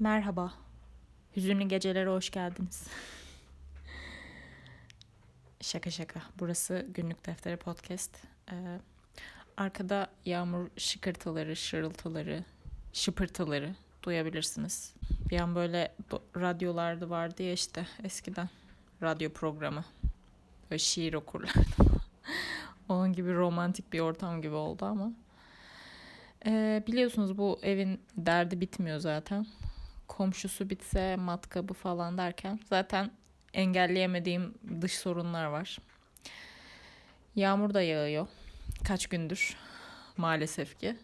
Merhaba. Hüzünlü gecelere hoş geldiniz. şaka şaka. Burası Günlük Defteri Podcast. Ee, arkada yağmur şıkırtıları, şırıltıları, şıpırtıları duyabilirsiniz. Bir an böyle radyolarda vardı ya işte eskiden radyo programı. Böyle şiir okurlardı. Onun gibi romantik bir ortam gibi oldu ama. Ee, biliyorsunuz bu evin derdi bitmiyor zaten komşusu bitse matkabı falan derken zaten engelleyemediğim dış sorunlar var. Yağmur da yağıyor. Kaç gündür maalesef ki.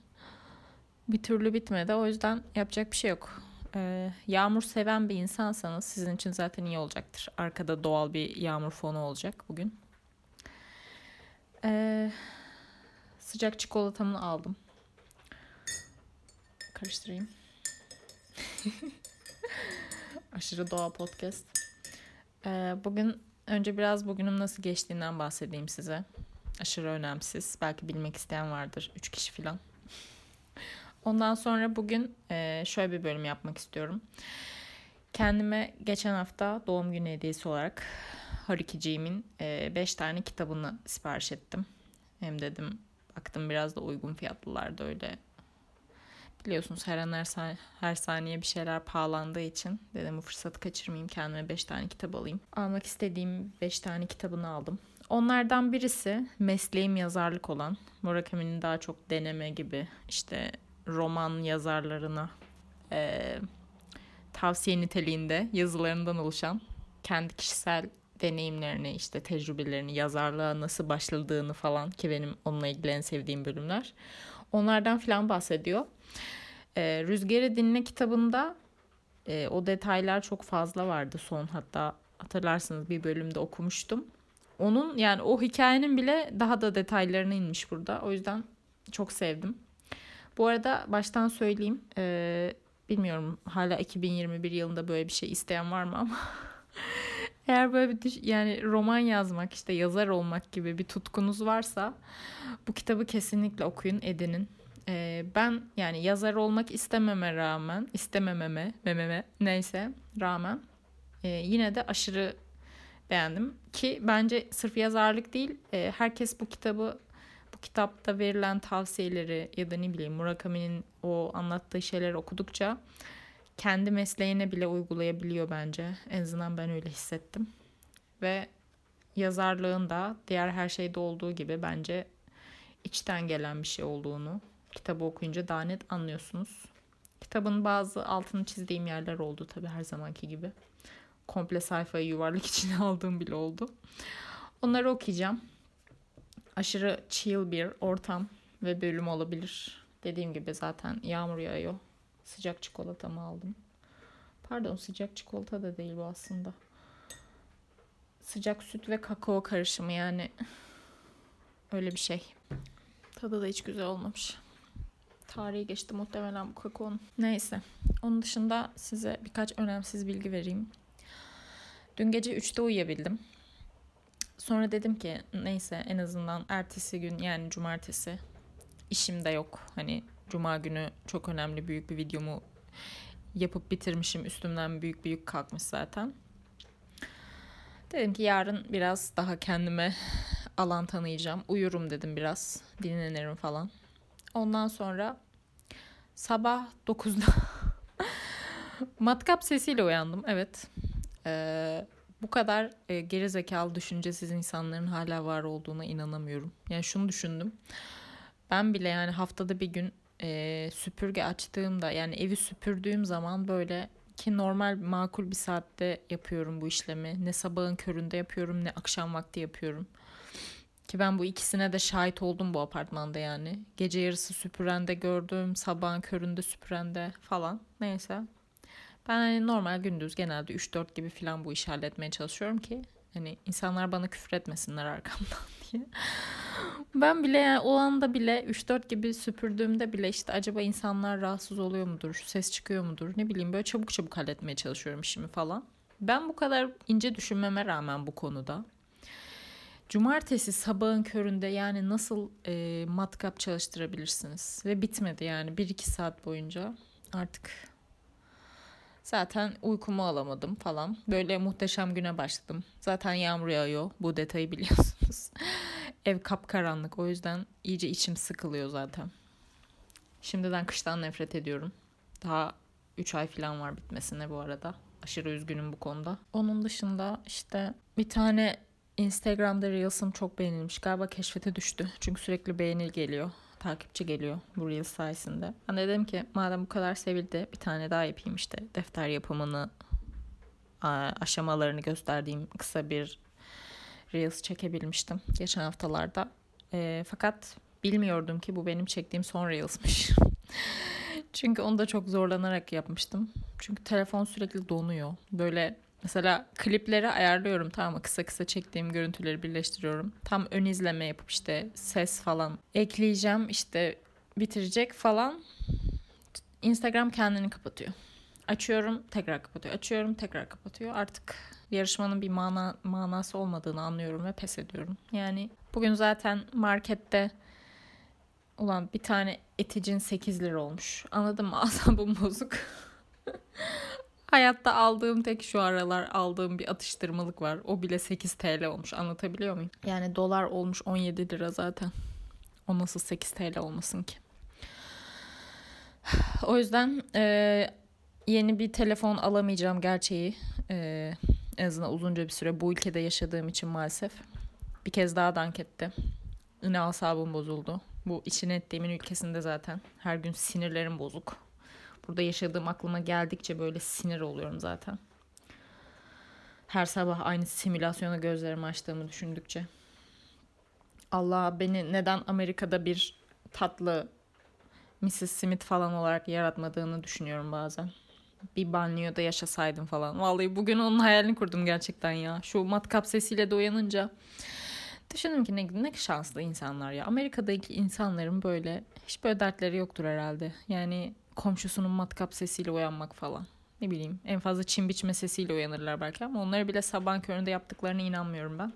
Bir türlü bitmedi. O yüzden yapacak bir şey yok. Ee, yağmur seven bir insansanız sizin için zaten iyi olacaktır. Arkada doğal bir yağmur fonu olacak bugün. Ee, sıcak çikolatamı aldım. Karıştırayım. Aşırı doğa podcast. Ee, bugün önce biraz bugünüm nasıl geçtiğinden bahsedeyim size. Aşırı önemsiz. Belki bilmek isteyen vardır. Üç kişi falan. Ondan sonra bugün e, şöyle bir bölüm yapmak istiyorum. Kendime geçen hafta doğum günü hediyesi olarak Harikiciğimin 5 e, tane kitabını sipariş ettim. Hem dedim baktım biraz da uygun fiyatlılar da öyle Biliyorsunuz her an her, saniye, her saniye bir şeyler pahalandığı için dedim bu fırsatı kaçırmayayım kendime 5 tane kitap alayım. Almak istediğim 5 tane kitabını aldım. Onlardan birisi mesleğim yazarlık olan Murakami'nin daha çok deneme gibi işte roman yazarlarına e, tavsiye niteliğinde yazılarından oluşan kendi kişisel deneyimlerini işte tecrübelerini yazarlığa nasıl başladığını falan ki benim onunla ilgili en sevdiğim bölümler onlardan falan bahsediyor. E, Rüzgarı Dinle kitabında e, o detaylar çok fazla vardı son hatta hatırlarsınız bir bölümde okumuştum. Onun yani o hikayenin bile daha da detaylarına inmiş burada. O yüzden çok sevdim. Bu arada baştan söyleyeyim. E, bilmiyorum hala 2021 yılında böyle bir şey isteyen var mı ama eğer böyle bir yani roman yazmak işte yazar olmak gibi bir tutkunuz varsa bu kitabı kesinlikle okuyun edinin. Ee, ben yani yazar olmak istememe rağmen, istemememe, mememe neyse rağmen e, yine de aşırı beğendim. Ki bence sırf yazarlık değil, e, herkes bu kitabı bu kitapta verilen tavsiyeleri ya da ne bileyim Murakami'nin o anlattığı şeyleri okudukça kendi mesleğine bile uygulayabiliyor bence. En azından ben öyle hissettim. Ve yazarlığın da diğer her şeyde olduğu gibi bence içten gelen bir şey olduğunu kitabı okuyunca daha net anlıyorsunuz. Kitabın bazı altını çizdiğim yerler oldu tabii her zamanki gibi. Komple sayfayı yuvarlak içine aldığım bile oldu. Onları okuyacağım. Aşırı chill bir ortam ve bölüm olabilir. Dediğim gibi zaten yağmur yağıyor. Sıcak çikolatamı aldım. Pardon sıcak çikolata da değil bu aslında. Sıcak süt ve kakao karışımı yani. Öyle bir şey. Tadı da hiç güzel olmamış. Tarihi geçti muhtemelen bu kakaonun. Neyse. Onun dışında size birkaç önemsiz bilgi vereyim. Dün gece 3'te uyuyabildim. Sonra dedim ki neyse en azından ertesi gün yani cumartesi işim de yok. Hani cuma günü çok önemli büyük bir videomu yapıp bitirmişim. Üstümden büyük büyük kalkmış zaten. Dedim ki yarın biraz daha kendime alan tanıyacağım. Uyurum dedim biraz. Dinlenirim falan. Ondan sonra sabah 9'da matkap sesiyle uyandım. Evet. Ee, bu kadar e, geri zekalı düşüncesiz insanların hala var olduğuna inanamıyorum. Yani şunu düşündüm. Ben bile yani haftada bir gün e, süpürge açtığımda yani evi süpürdüğüm zaman böyle ki normal makul bir saatte yapıyorum bu işlemi. Ne sabahın köründe yapıyorum ne akşam vakti yapıyorum. Ki ben bu ikisine de şahit oldum bu apartmanda yani. Gece yarısı süpürende gördüm, sabahın köründe süpürende falan. Neyse. Ben hani normal gündüz genelde 3-4 gibi falan bu işi halletmeye çalışıyorum ki hani insanlar bana küfür etmesinler arkamdan diye. Ben bile yani o anda bile 3-4 gibi süpürdüğümde bile işte acaba insanlar rahatsız oluyor mudur, ses çıkıyor mudur ne bileyim böyle çabuk çabuk halletmeye çalışıyorum işimi falan. Ben bu kadar ince düşünmeme rağmen bu konuda Cumartesi sabahın köründe yani nasıl e, matkap çalıştırabilirsiniz? Ve bitmedi yani 1-2 saat boyunca artık Zaten uykumu alamadım falan. Böyle muhteşem güne başladım. Zaten yağmur yağıyor. Bu detayı biliyorsunuz. Ev kapkaranlık. O yüzden iyice içim sıkılıyor zaten. Şimdiden kıştan nefret ediyorum. Daha 3 ay falan var bitmesine bu arada. Aşırı üzgünüm bu konuda. Onun dışında işte bir tane Instagram'da Reels'ım çok beğenilmiş. Galiba keşfete düştü. Çünkü sürekli beğenil geliyor. Takipçi geliyor bu Reels sayesinde. Ben de dedim ki madem bu kadar sevildi bir tane daha yapayım işte. Defter yapımını aşamalarını gösterdiğim kısa bir Reels çekebilmiştim geçen haftalarda. E, fakat bilmiyordum ki bu benim çektiğim son Reels'miş. Çünkü onu da çok zorlanarak yapmıştım. Çünkü telefon sürekli donuyor. Böyle mesela klipleri ayarlıyorum tamam mı? Kısa kısa çektiğim görüntüleri birleştiriyorum. Tam ön izleme yapıp işte ses falan ekleyeceğim işte bitirecek falan. Instagram kendini kapatıyor. Açıyorum tekrar kapatıyor. Açıyorum tekrar kapatıyor. Artık yarışmanın bir mana, manası olmadığını anlıyorum ve pes ediyorum. Yani bugün zaten markette Ulan bir tane eticin 8 lira olmuş. Anladın mı? Asabım bozuk. Hayatta aldığım tek şu aralar aldığım bir atıştırmalık var. O bile 8 TL olmuş. Anlatabiliyor muyum? Yani dolar olmuş 17 lira zaten. O nasıl 8 TL olmasın ki? O yüzden e, yeni bir telefon alamayacağım gerçeği. E, en azından uzunca bir süre bu ülkede yaşadığım için maalesef. Bir kez daha dank etti. Yine asabım bozuldu. Bu için ettiğimin ülkesinde zaten her gün sinirlerim bozuk. Burada yaşadığım aklıma geldikçe böyle sinir oluyorum zaten. Her sabah aynı simülasyona gözlerimi açtığımı düşündükçe. Allah beni neden Amerika'da bir tatlı Mrs. Smith falan olarak yaratmadığını düşünüyorum bazen. Bir banyoda yaşasaydım falan. Vallahi bugün onun hayalini kurdum gerçekten ya. Şu matkap sesiyle de uyanınca Düşündüm ki ne, ne şanslı insanlar ya. Amerika'daki insanların böyle hiç böyle dertleri yoktur herhalde. Yani komşusunun matkap sesiyle uyanmak falan. Ne bileyim en fazla çim biçme sesiyle uyanırlar belki ama onları bile sabah köründe yaptıklarına inanmıyorum ben.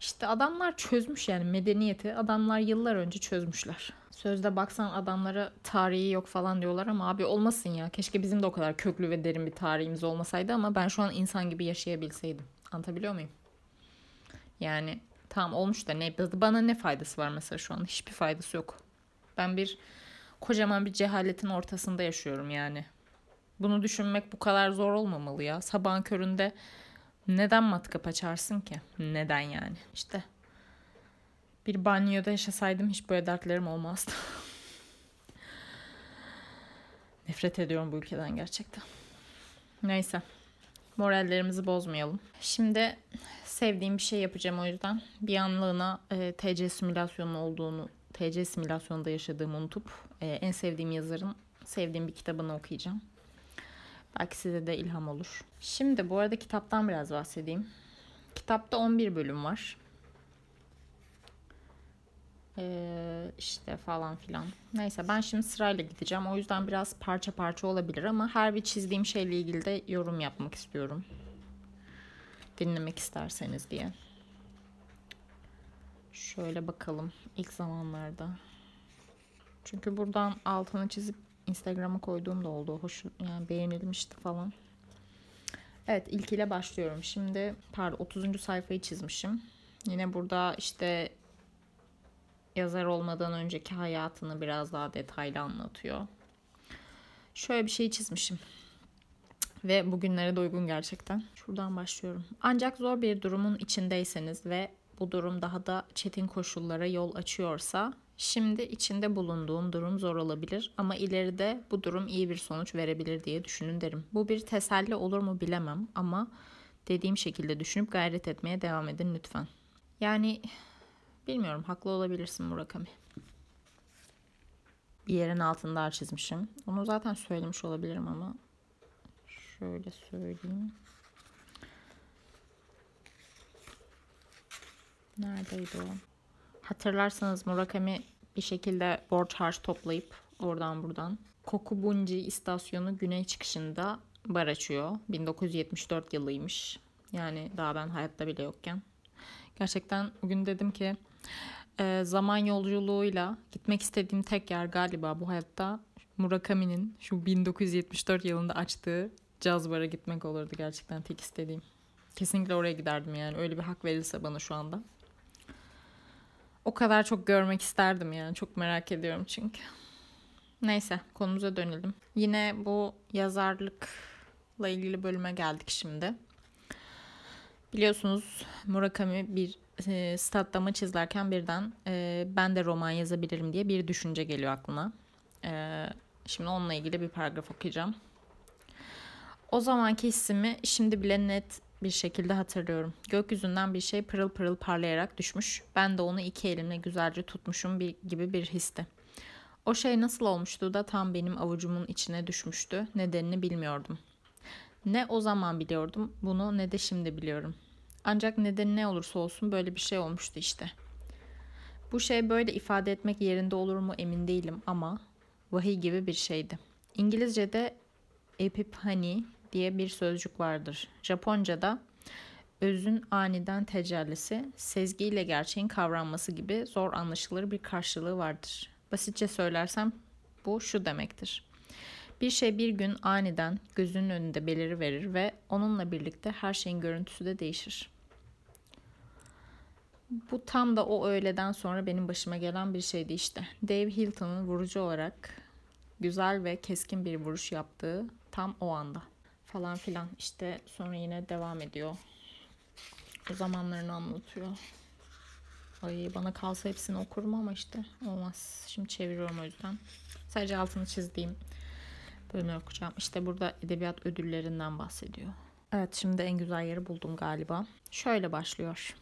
İşte adamlar çözmüş yani medeniyeti adamlar yıllar önce çözmüşler. Sözde baksan adamlara tarihi yok falan diyorlar ama abi olmasın ya. Keşke bizim de o kadar köklü ve derin bir tarihimiz olmasaydı ama ben şu an insan gibi yaşayabilseydim. Anlatabiliyor muyum? Yani tamam olmuş da ne bana ne faydası var mesela şu an? Hiçbir faydası yok. Ben bir kocaman bir cehaletin ortasında yaşıyorum yani. Bunu düşünmek bu kadar zor olmamalı ya. Sabahın köründe neden matkap açarsın ki? Neden yani? İşte bir banyoda yaşasaydım hiç böyle dertlerim olmazdı. Nefret ediyorum bu ülkeden gerçekten. Neyse. Morallerimizi bozmayalım. Şimdi sevdiğim bir şey yapacağım o yüzden. Bir anlığına e, TC simülasyonu olduğunu, TC simülasyonunda yaşadığımı unutup e, en sevdiğim yazarın sevdiğim bir kitabını okuyacağım. Belki size de ilham olur. Şimdi bu arada kitaptan biraz bahsedeyim. Kitapta 11 bölüm var. Ee, işte falan filan. Neyse ben şimdi sırayla gideceğim. O yüzden biraz parça parça olabilir ama her bir çizdiğim şeyle ilgili de yorum yapmak istiyorum dinlemek isterseniz diye. Şöyle bakalım ilk zamanlarda. Çünkü buradan altını çizip Instagram'a koyduğum da oldu. Hoş yani beğenilmişti falan. Evet ilk ile başlıyorum. Şimdi pardon 30. sayfayı çizmişim. Yine burada işte yazar olmadan önceki hayatını biraz daha detaylı anlatıyor. Şöyle bir şey çizmişim. Ve bugünlere de uygun gerçekten. Şuradan başlıyorum. Ancak zor bir durumun içindeyseniz ve bu durum daha da çetin koşullara yol açıyorsa şimdi içinde bulunduğum durum zor olabilir ama ileride bu durum iyi bir sonuç verebilir diye düşünün derim. Bu bir teselli olur mu bilemem ama dediğim şekilde düşünüp gayret etmeye devam edin lütfen. Yani bilmiyorum haklı olabilirsin Murakami. Bir yerin altında çizmişim. Onu zaten söylemiş olabilirim ama Şöyle söyleyeyim. Neredeydi o? Hatırlarsanız Murakami bir şekilde borç harç toplayıp oradan buradan Kokubunji istasyonu güney çıkışında bar açıyor. 1974 yılıymış. Yani daha ben hayatta bile yokken. Gerçekten bugün dedim ki e, zaman yolculuğuyla gitmek istediğim tek yer galiba bu hayatta Murakami'nin şu 1974 yılında açtığı caz bara gitmek olurdu gerçekten tek istediğim. Kesinlikle oraya giderdim yani öyle bir hak verilse bana şu anda. O kadar çok görmek isterdim yani çok merak ediyorum çünkü. Neyse konumuza dönelim. Yine bu yazarlıkla ilgili bölüme geldik şimdi. Biliyorsunuz Murakami bir e, statta maç izlerken birden e, ben de roman yazabilirim diye bir düşünce geliyor aklına. E, şimdi onunla ilgili bir paragraf okuyacağım. O zamanki hissimi şimdi bile net bir şekilde hatırlıyorum. Gökyüzünden bir şey pırıl pırıl parlayarak düşmüş. Ben de onu iki elimle güzelce tutmuşum bir, gibi bir histi. O şey nasıl olmuştu da tam benim avucumun içine düşmüştü. Nedenini bilmiyordum. Ne o zaman biliyordum bunu ne de şimdi biliyorum. Ancak nedeni ne olursa olsun böyle bir şey olmuştu işte. Bu şey böyle ifade etmek yerinde olur mu emin değilim ama vahiy gibi bir şeydi. İngilizce'de epiphany diye bir sözcük vardır. Japonca'da özün aniden tecellisi, sezgiyle gerçeğin kavranması gibi zor anlaşılır bir karşılığı vardır. Basitçe söylersem bu şu demektir. Bir şey bir gün aniden gözünün önünde beliri verir ve onunla birlikte her şeyin görüntüsü de değişir. Bu tam da o öğleden sonra benim başıma gelen bir şeydi işte. Dave Hilton'un vurucu olarak güzel ve keskin bir vuruş yaptığı tam o anda falan filan işte sonra yine devam ediyor. O zamanlarını anlatıyor. Ay bana kalsa hepsini okurum ama işte olmaz. Şimdi çeviriyorum o yüzden. Sadece altını çizdiğim bölümü okuyacağım. İşte burada edebiyat ödüllerinden bahsediyor. Evet şimdi en güzel yeri buldum galiba. Şöyle başlıyor.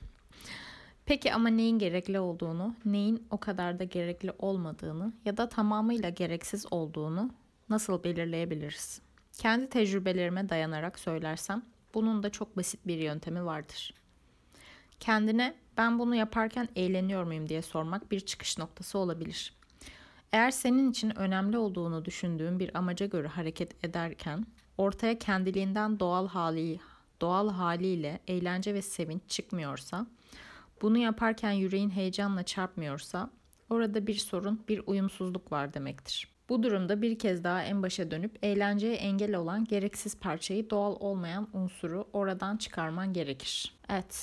Peki ama neyin gerekli olduğunu, neyin o kadar da gerekli olmadığını ya da tamamıyla gereksiz olduğunu nasıl belirleyebiliriz? Kendi tecrübelerime dayanarak söylersem bunun da çok basit bir yöntemi vardır. Kendine ben bunu yaparken eğleniyor muyum diye sormak bir çıkış noktası olabilir. Eğer senin için önemli olduğunu düşündüğün bir amaca göre hareket ederken ortaya kendiliğinden doğal hali doğal haliyle eğlence ve sevinç çıkmıyorsa, bunu yaparken yüreğin heyecanla çarpmıyorsa orada bir sorun, bir uyumsuzluk var demektir. Bu durumda bir kez daha en başa dönüp eğlenceye engel olan gereksiz parçayı doğal olmayan unsuru oradan çıkarman gerekir. Evet,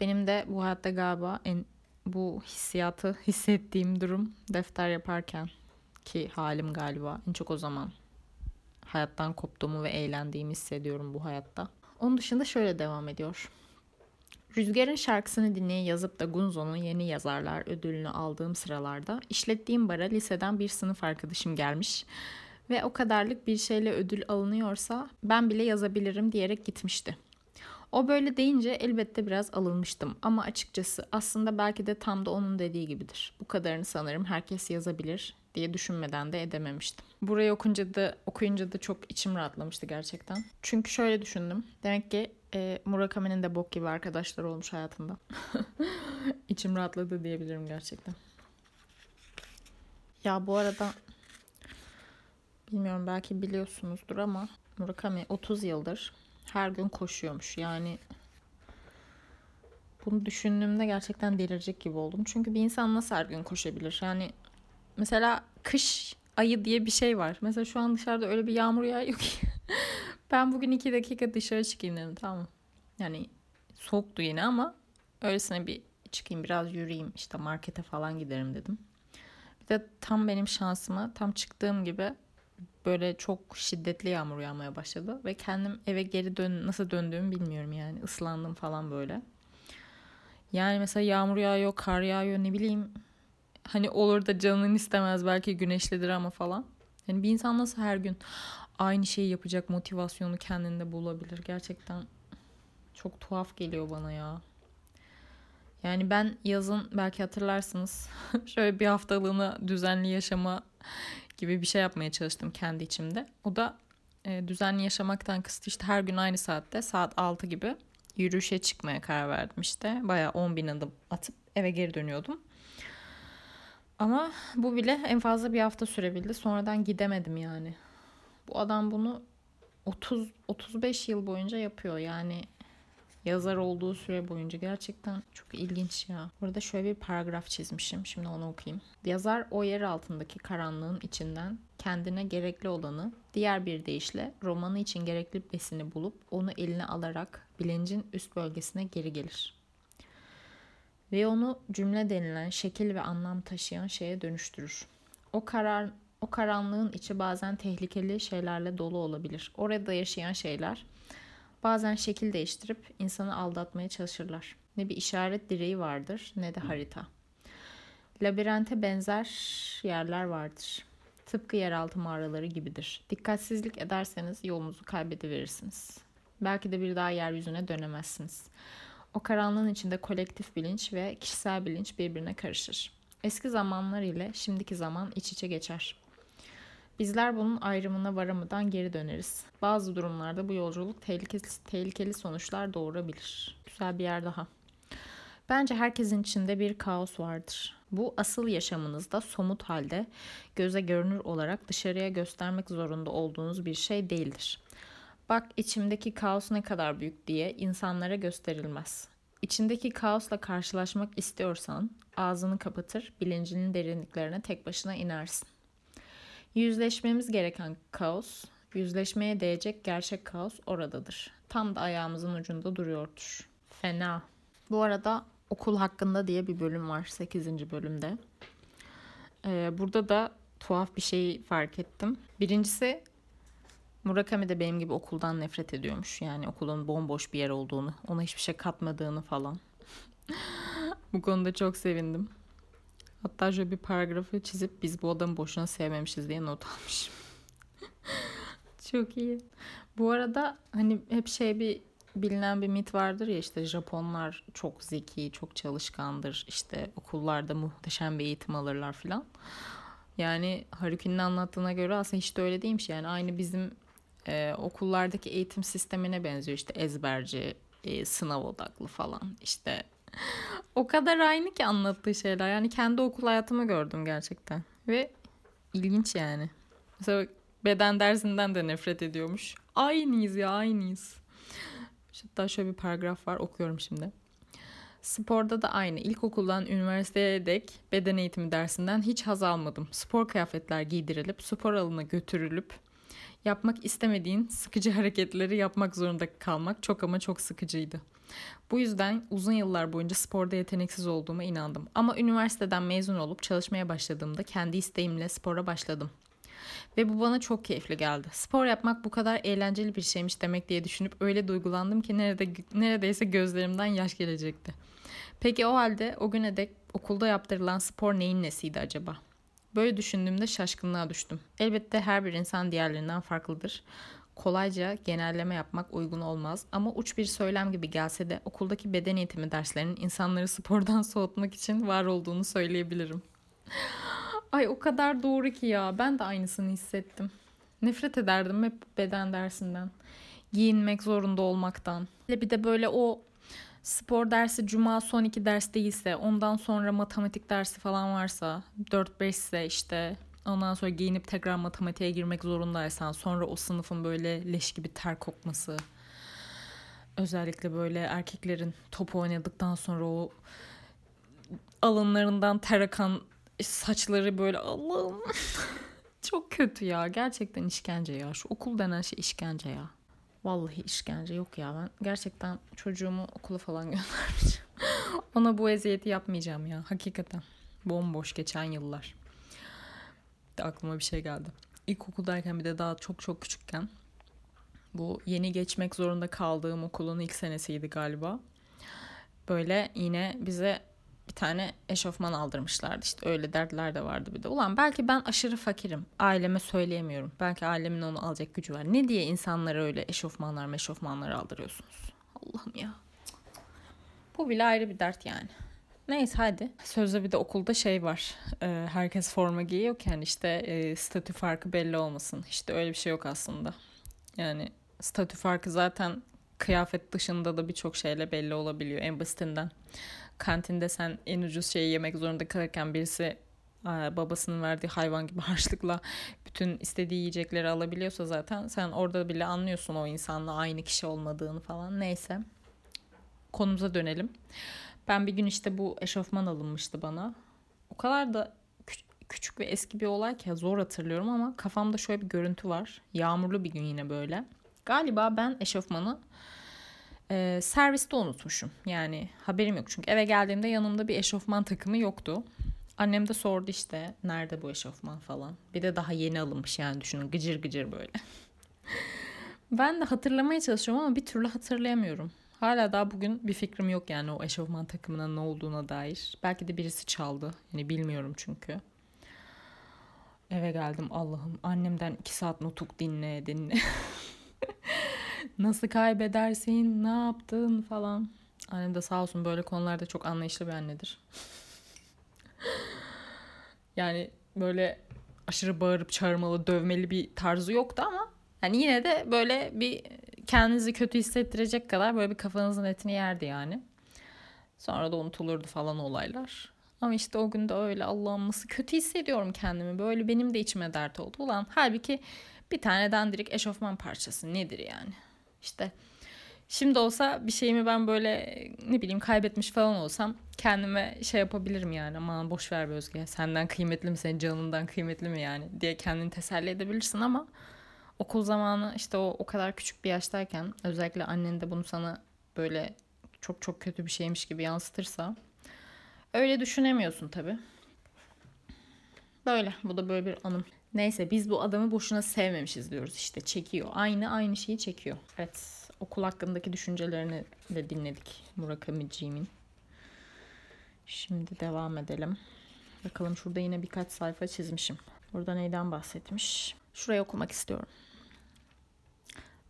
benim de bu hayatta galiba en bu hissiyatı hissettiğim durum defter yaparken ki halim galiba en çok o zaman hayattan koptuğumu ve eğlendiğimi hissediyorum bu hayatta. Onun dışında şöyle devam ediyor. Rüzgar'ın şarkısını dinleye yazıp da Gunzo'nun yeni yazarlar ödülünü aldığım sıralarda işlettiğim bara liseden bir sınıf arkadaşım gelmiş ve o kadarlık bir şeyle ödül alınıyorsa ben bile yazabilirim diyerek gitmişti. O böyle deyince elbette biraz alınmıştım ama açıkçası aslında belki de tam da onun dediği gibidir. Bu kadarını sanırım herkes yazabilir diye düşünmeden de edememiştim. Burayı okunca da okuyunca da çok içim rahatlamıştı gerçekten. Çünkü şöyle düşündüm. Demek ki e, Murakami'nin de bok gibi arkadaşlar olmuş hayatında. İçim rahatladı diyebilirim gerçekten. Ya bu arada bilmiyorum belki biliyorsunuzdur ama Murakami 30 yıldır her gün koşuyormuş. Yani bunu düşündüğümde gerçekten delirecek gibi oldum. Çünkü bir insan nasıl her gün koşabilir? Yani mesela kış ayı diye bir şey var. Mesela şu an dışarıda öyle bir yağmur yağıyor ki. Ben bugün iki dakika dışarı çıkayım dedim tamam. Yani soğuktu yine ama öylesine bir çıkayım biraz yürüyeyim işte markete falan giderim dedim. Bir de tam benim şansıma tam çıktığım gibi böyle çok şiddetli yağmur yağmaya başladı ve kendim eve geri dön nasıl döndüğümü bilmiyorum yani ıslandım falan böyle. Yani mesela yağmur yağıyor, kar yağıyor ne bileyim. Hani olur da canın istemez belki güneşlidir ama falan. Yani bir insan nasıl her gün aynı şeyi yapacak motivasyonu kendinde bulabilir gerçekten çok tuhaf geliyor bana ya. Yani ben yazın belki hatırlarsınız şöyle bir haftalığına düzenli yaşama gibi bir şey yapmaya çalıştım kendi içimde. O da e, düzenli yaşamaktan kısıt işte her gün aynı saatte saat 6 gibi yürüyüşe çıkmaya karar verdim işte. Baya 10 bin adım atıp eve geri dönüyordum. Ama bu bile en fazla bir hafta sürebildi. Sonradan gidemedim yani. Bu adam bunu 30 35 yıl boyunca yapıyor. Yani Yazar olduğu süre boyunca gerçekten çok ilginç ya. Burada şöyle bir paragraf çizmişim. Şimdi onu okuyayım. Yazar o yer altındaki karanlığın içinden kendine gerekli olanı, diğer bir deyişle romanı için gerekli besini bulup onu eline alarak bilincin üst bölgesine geri gelir. Ve onu cümle denilen şekil ve anlam taşıyan şeye dönüştürür. O karar o karanlığın içi bazen tehlikeli şeylerle dolu olabilir. Orada yaşayan şeyler bazen şekil değiştirip insanı aldatmaya çalışırlar. Ne bir işaret direği vardır ne de harita. Labirente benzer yerler vardır. Tıpkı yeraltı mağaraları gibidir. Dikkatsizlik ederseniz yolunuzu kaybediverirsiniz. Belki de bir daha yeryüzüne dönemezsiniz. O karanlığın içinde kolektif bilinç ve kişisel bilinç birbirine karışır. Eski zamanlar ile şimdiki zaman iç içe geçer. Bizler bunun ayrımına varamadan geri döneriz. Bazı durumlarda bu yolculuk tehlikeli, tehlikeli sonuçlar doğurabilir. Güzel bir yer daha. Bence herkesin içinde bir kaos vardır. Bu asıl yaşamınızda somut halde göze görünür olarak dışarıya göstermek zorunda olduğunuz bir şey değildir. Bak içimdeki kaos ne kadar büyük diye insanlara gösterilmez. İçindeki kaosla karşılaşmak istiyorsan ağzını kapatır, bilincinin derinliklerine tek başına inersin. Yüzleşmemiz gereken kaos, yüzleşmeye değecek gerçek kaos oradadır. Tam da ayağımızın ucunda duruyordur. Fena. Bu arada okul hakkında diye bir bölüm var 8. bölümde. Ee, burada da tuhaf bir şey fark ettim. Birincisi Murakami de benim gibi okuldan nefret ediyormuş. Yani okulun bomboş bir yer olduğunu, ona hiçbir şey katmadığını falan. Bu konuda çok sevindim. Hatta şöyle bir paragrafı çizip biz bu adamı boşuna sevmemişiz diye not almışım. çok iyi. Bu arada hani hep şey bir bilinen bir mit vardır ya işte Japonlar çok zeki, çok çalışkandır. İşte okullarda muhteşem bir eğitim alırlar filan. Yani Haruki'nin anlattığına göre aslında hiç de öyle değilmiş. Yani aynı bizim e, okullardaki eğitim sistemine benziyor. İşte ezberci, e, sınav odaklı falan. İşte o kadar aynı ki anlattığı şeyler. Yani kendi okul hayatımı gördüm gerçekten. Ve ilginç yani. Mesela beden dersinden de nefret ediyormuş. Aynıyız ya aynıyız. Hatta şöyle bir paragraf var okuyorum şimdi. Sporda da aynı. İlkokuldan üniversiteye dek beden eğitimi dersinden hiç haz almadım. Spor kıyafetler giydirilip spor alanına götürülüp yapmak istemediğin sıkıcı hareketleri yapmak zorunda kalmak çok ama çok sıkıcıydı. Bu yüzden uzun yıllar boyunca sporda yeteneksiz olduğuma inandım. Ama üniversiteden mezun olup çalışmaya başladığımda kendi isteğimle spora başladım. Ve bu bana çok keyifli geldi. Spor yapmak bu kadar eğlenceli bir şeymiş demek diye düşünüp öyle duygulandım ki nerede, neredeyse gözlerimden yaş gelecekti. Peki o halde o güne dek okulda yaptırılan spor neyin nesiydi acaba? Böyle düşündüğümde şaşkınlığa düştüm. Elbette her bir insan diğerlerinden farklıdır. Kolayca genelleme yapmak uygun olmaz ama uç bir söylem gibi gelse de okuldaki beden eğitimi derslerinin insanları spordan soğutmak için var olduğunu söyleyebilirim. Ay o kadar doğru ki ya. Ben de aynısını hissettim. Nefret ederdim hep beden dersinden. Giyinmek zorunda olmaktan. Bir de böyle o spor dersi cuma son iki ders değilse ondan sonra matematik dersi falan varsa 4-5 ise işte ondan sonra giyinip tekrar matematiğe girmek zorundaysan sonra o sınıfın böyle leş gibi ter kokması özellikle böyle erkeklerin top oynadıktan sonra o alınlarından ter akan saçları böyle Allah'ım çok kötü ya gerçekten işkence ya şu okul denen şey işkence ya. Vallahi işkence yok ya ben gerçekten çocuğumu okula falan göndermeyeceğim. Ona bu eziyeti yapmayacağım ya hakikaten. Bomboş geçen yıllar. De aklıma bir şey geldi. İlkokuldayken bir de daha çok çok küçükken bu yeni geçmek zorunda kaldığım okulun ilk senesiydi galiba. Böyle yine bize bir tane eşofman aldırmışlardı. İşte öyle dertler de vardı bir de. Ulan belki ben aşırı fakirim. Aileme söyleyemiyorum. Belki ailemin onu alacak gücü var. Ne diye insanlara öyle eşofmanlar meşofmanlar aldırıyorsunuz? Allah'ım ya. Bu bile ayrı bir dert yani. Neyse hadi. Sözde bir de okulda şey var. Ee, herkes forma giyiyorken işte e, statü farkı belli olmasın. İşte öyle bir şey yok aslında. Yani statü farkı zaten kıyafet dışında da birçok şeyle belli olabiliyor en basitinden kantinde sen en ucuz şeyi yemek zorunda kalırken birisi babasının verdiği hayvan gibi harçlıkla bütün istediği yiyecekleri alabiliyorsa zaten sen orada bile anlıyorsun o insanla aynı kişi olmadığını falan neyse. konumuza dönelim. Ben bir gün işte bu eşofman alınmıştı bana. O kadar da küçük ve eski bir olay ki zor hatırlıyorum ama kafamda şöyle bir görüntü var. Yağmurlu bir gün yine böyle. Galiba ben eşofmanı e, serviste unutmuşum. Yani haberim yok çünkü eve geldiğimde yanımda bir eşofman takımı yoktu. Annem de sordu işte nerede bu eşofman falan. Bir de daha yeni alınmış yani düşünün gıcır gıcır böyle. ben de hatırlamaya çalışıyorum ama bir türlü hatırlayamıyorum. Hala daha bugün bir fikrim yok yani o eşofman takımının ne olduğuna dair. Belki de birisi çaldı. Yani bilmiyorum çünkü. Eve geldim Allah'ım annemden iki saat nutuk dinle dinle. Nasıl kaybedersin ne yaptın falan. Annem de sağ olsun böyle konularda çok anlayışlı bir annedir. yani böyle aşırı bağırıp çağırmalı, dövmeli bir tarzı yoktu ama yani yine de böyle bir kendinizi kötü hissettirecek kadar böyle bir kafanızın etini yerdi yani. Sonra da unutulurdu falan olaylar. Ama işte o gün de öyle Allah'ım nasıl kötü hissediyorum kendimi. Böyle benim de içime dert oldu. Ulan halbuki bir tane dandirik eşofman parçası nedir yani? İşte şimdi olsa bir şeyimi ben böyle ne bileyim kaybetmiş falan olsam kendime şey yapabilirim yani. Aman boş ver Özge. Senden kıymetli mi senin canından kıymetli mi yani diye kendini teselli edebilirsin ama okul zamanı işte o o kadar küçük bir yaştayken özellikle annen de bunu sana böyle çok çok kötü bir şeymiş gibi yansıtırsa öyle düşünemiyorsun tabi. Böyle bu da böyle bir anım. Neyse biz bu adamı boşuna sevmemişiz diyoruz işte çekiyor. Aynı aynı şeyi çekiyor. Evet okul hakkındaki düşüncelerini de dinledik Murakami'ciğimin. Şimdi devam edelim. Bakalım şurada yine birkaç sayfa çizmişim. Burada neyden bahsetmiş? Şurayı okumak istiyorum.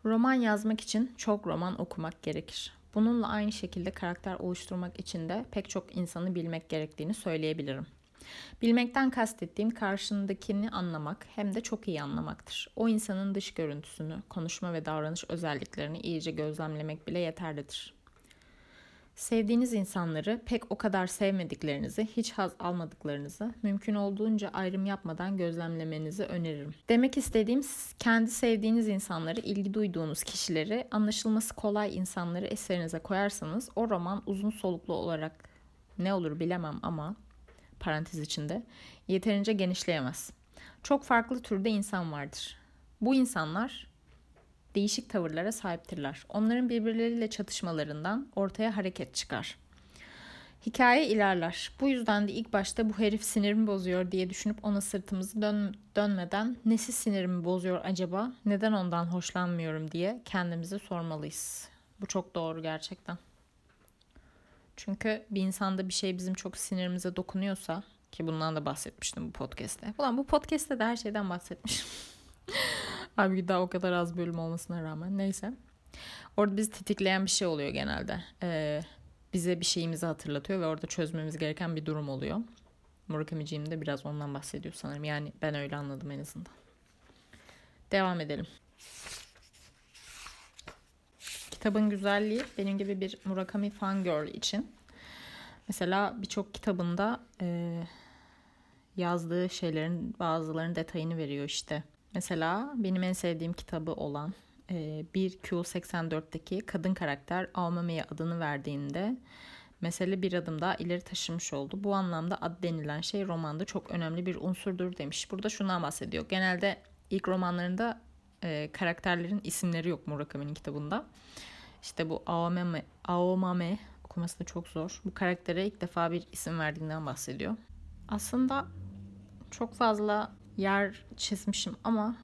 Roman yazmak için çok roman okumak gerekir. Bununla aynı şekilde karakter oluşturmak için de pek çok insanı bilmek gerektiğini söyleyebilirim. Bilmekten kastettiğim karşındakini anlamak hem de çok iyi anlamaktır. O insanın dış görüntüsünü, konuşma ve davranış özelliklerini iyice gözlemlemek bile yeterlidir. Sevdiğiniz insanları pek o kadar sevmediklerinizi, hiç haz almadıklarınızı mümkün olduğunca ayrım yapmadan gözlemlemenizi öneririm. Demek istediğim kendi sevdiğiniz insanları, ilgi duyduğunuz kişileri, anlaşılması kolay insanları eserinize koyarsanız o roman uzun soluklu olarak ne olur bilemem ama parantez içinde yeterince genişleyemez. Çok farklı türde insan vardır. Bu insanlar değişik tavırlara sahiptirler. Onların birbirleriyle çatışmalarından ortaya hareket çıkar. Hikaye ilerler. Bu yüzden de ilk başta bu herif sinirimi bozuyor diye düşünüp ona sırtımızı dön dönmeden nesi sinirimi bozuyor acaba, neden ondan hoşlanmıyorum diye kendimize sormalıyız. Bu çok doğru gerçekten. Çünkü bir insanda bir şey bizim çok sinirimize dokunuyorsa ki bundan da bahsetmiştim bu podcast'te. Ulan bu podcast'te de her şeyden bahsetmişim. Halbuki daha o kadar az bölüm olmasına rağmen. Neyse. Orada bizi tetikleyen bir şey oluyor genelde. Ee, bize bir şeyimizi hatırlatıyor ve orada çözmemiz gereken bir durum oluyor. Murakami'ciğim de biraz ondan bahsediyor sanırım. Yani ben öyle anladım en azından. Devam edelim. Kitabın güzelliği benim gibi bir Murakami fangirl için. Mesela birçok kitabında e, yazdığı şeylerin bazılarının detayını veriyor işte. Mesela benim en sevdiğim kitabı olan e, 1Q84'teki kadın karakter Aomame'ye adını verdiğinde mesele bir adım daha ileri taşımış oldu. Bu anlamda ad denilen şey romanda çok önemli bir unsurdur demiş. Burada şundan bahsediyor. Genelde ilk romanlarında e, karakterlerin isimleri yok Murakami'nin kitabında. İşte bu Aomame, Aomame okuması da çok zor. Bu karaktere ilk defa bir isim verdiğinden bahsediyor. Aslında çok fazla yer çizmişim ama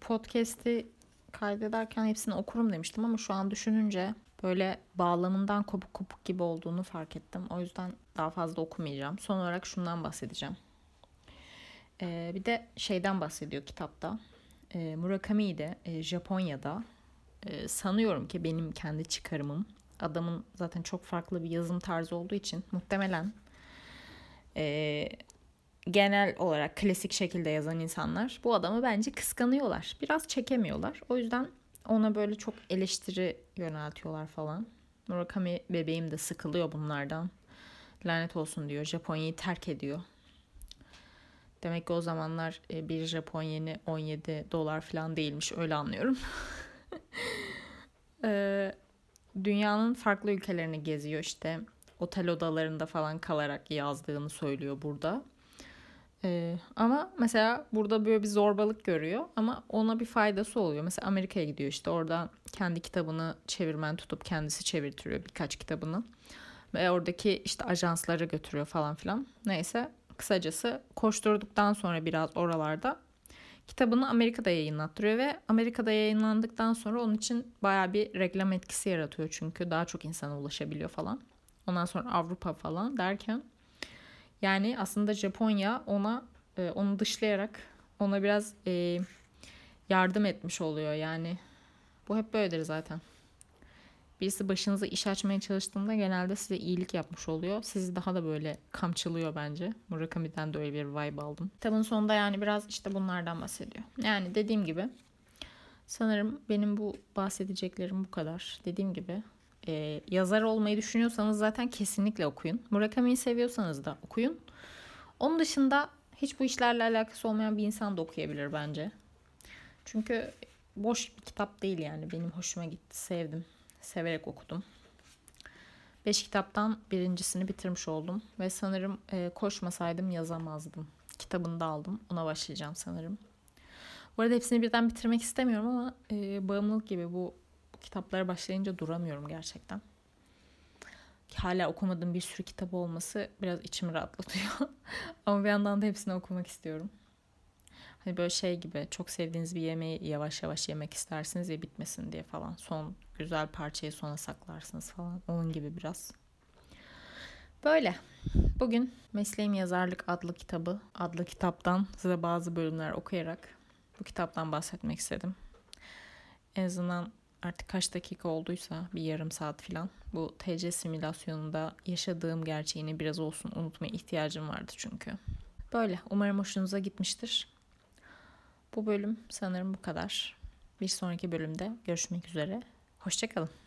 podcast'i kaydederken hepsini okurum demiştim ama şu an düşününce böyle bağlamından kopuk kopuk gibi olduğunu fark ettim. O yüzden daha fazla okumayacağım. Son olarak şundan bahsedeceğim. Ee, bir de şeyden bahsediyor kitapta. Ee, Murakami'de e, Japonya'da e, sanıyorum ki benim kendi çıkarımım adamın zaten çok farklı bir yazım tarzı olduğu için muhtemelen e, genel olarak klasik şekilde yazan insanlar bu adamı bence kıskanıyorlar. Biraz çekemiyorlar. O yüzden ona böyle çok eleştiri yöneltiyorlar falan. Murakami bebeğim de sıkılıyor bunlardan. Lanet olsun diyor. Japonya'yı terk ediyor. Demek ki o zamanlar e, bir Japon yeni 17 dolar falan değilmiş. Öyle anlıyorum. ee, dünyanın farklı ülkelerini geziyor işte. Otel odalarında falan kalarak yazdığını söylüyor burada. Ee, ama mesela burada böyle bir zorbalık görüyor ama ona bir faydası oluyor. Mesela Amerika'ya gidiyor işte orada kendi kitabını çevirmen tutup kendisi çevirtiriyor birkaç kitabını. Ve oradaki işte ajanslara götürüyor falan filan. Neyse kısacası koşturduktan sonra biraz oralarda kitabını Amerika'da yayınlattırıyor ve Amerika'da yayınlandıktan sonra onun için baya bir reklam etkisi yaratıyor çünkü daha çok insana ulaşabiliyor falan. Ondan sonra Avrupa falan derken yani aslında Japonya ona e, onu dışlayarak ona biraz e, yardım etmiş oluyor yani. Bu hep böyledir zaten. Birisi başınıza iş açmaya çalıştığında genelde size iyilik yapmış oluyor. Sizi daha da böyle kamçılıyor bence. Murakami'den de öyle bir vibe aldım. Kitabın sonunda yani biraz işte bunlardan bahsediyor. Yani dediğim gibi sanırım benim bu bahsedeceklerim bu kadar. Dediğim gibi e, yazar olmayı düşünüyorsanız zaten kesinlikle okuyun. Murakami'yi seviyorsanız da okuyun. Onun dışında hiç bu işlerle alakası olmayan bir insan da okuyabilir bence. Çünkü boş bir kitap değil yani. Benim hoşuma gitti, sevdim. Severek okudum. Beş kitaptan birincisini bitirmiş oldum. Ve sanırım e, koşmasaydım yazamazdım. Kitabını da aldım. Ona başlayacağım sanırım. Bu arada hepsini birden bitirmek istemiyorum ama e, bağımlılık gibi bu kitaplara başlayınca duramıyorum gerçekten. Hala okumadığım bir sürü kitap olması biraz içimi rahatlatıyor. Ama bir yandan da hepsini okumak istiyorum. Hani böyle şey gibi çok sevdiğiniz bir yemeği yavaş yavaş yemek istersiniz ya bitmesin diye falan. Son güzel parçayı sona saklarsınız falan. Onun gibi biraz. Böyle. Bugün Mesleğim Yazarlık adlı kitabı, adlı kitaptan size bazı bölümler okuyarak bu kitaptan bahsetmek istedim. En azından artık kaç dakika olduysa bir yarım saat falan bu TC simülasyonunda yaşadığım gerçeğini biraz olsun unutmaya ihtiyacım vardı çünkü. Böyle umarım hoşunuza gitmiştir. Bu bölüm sanırım bu kadar. Bir sonraki bölümde görüşmek üzere. Hoşçakalın.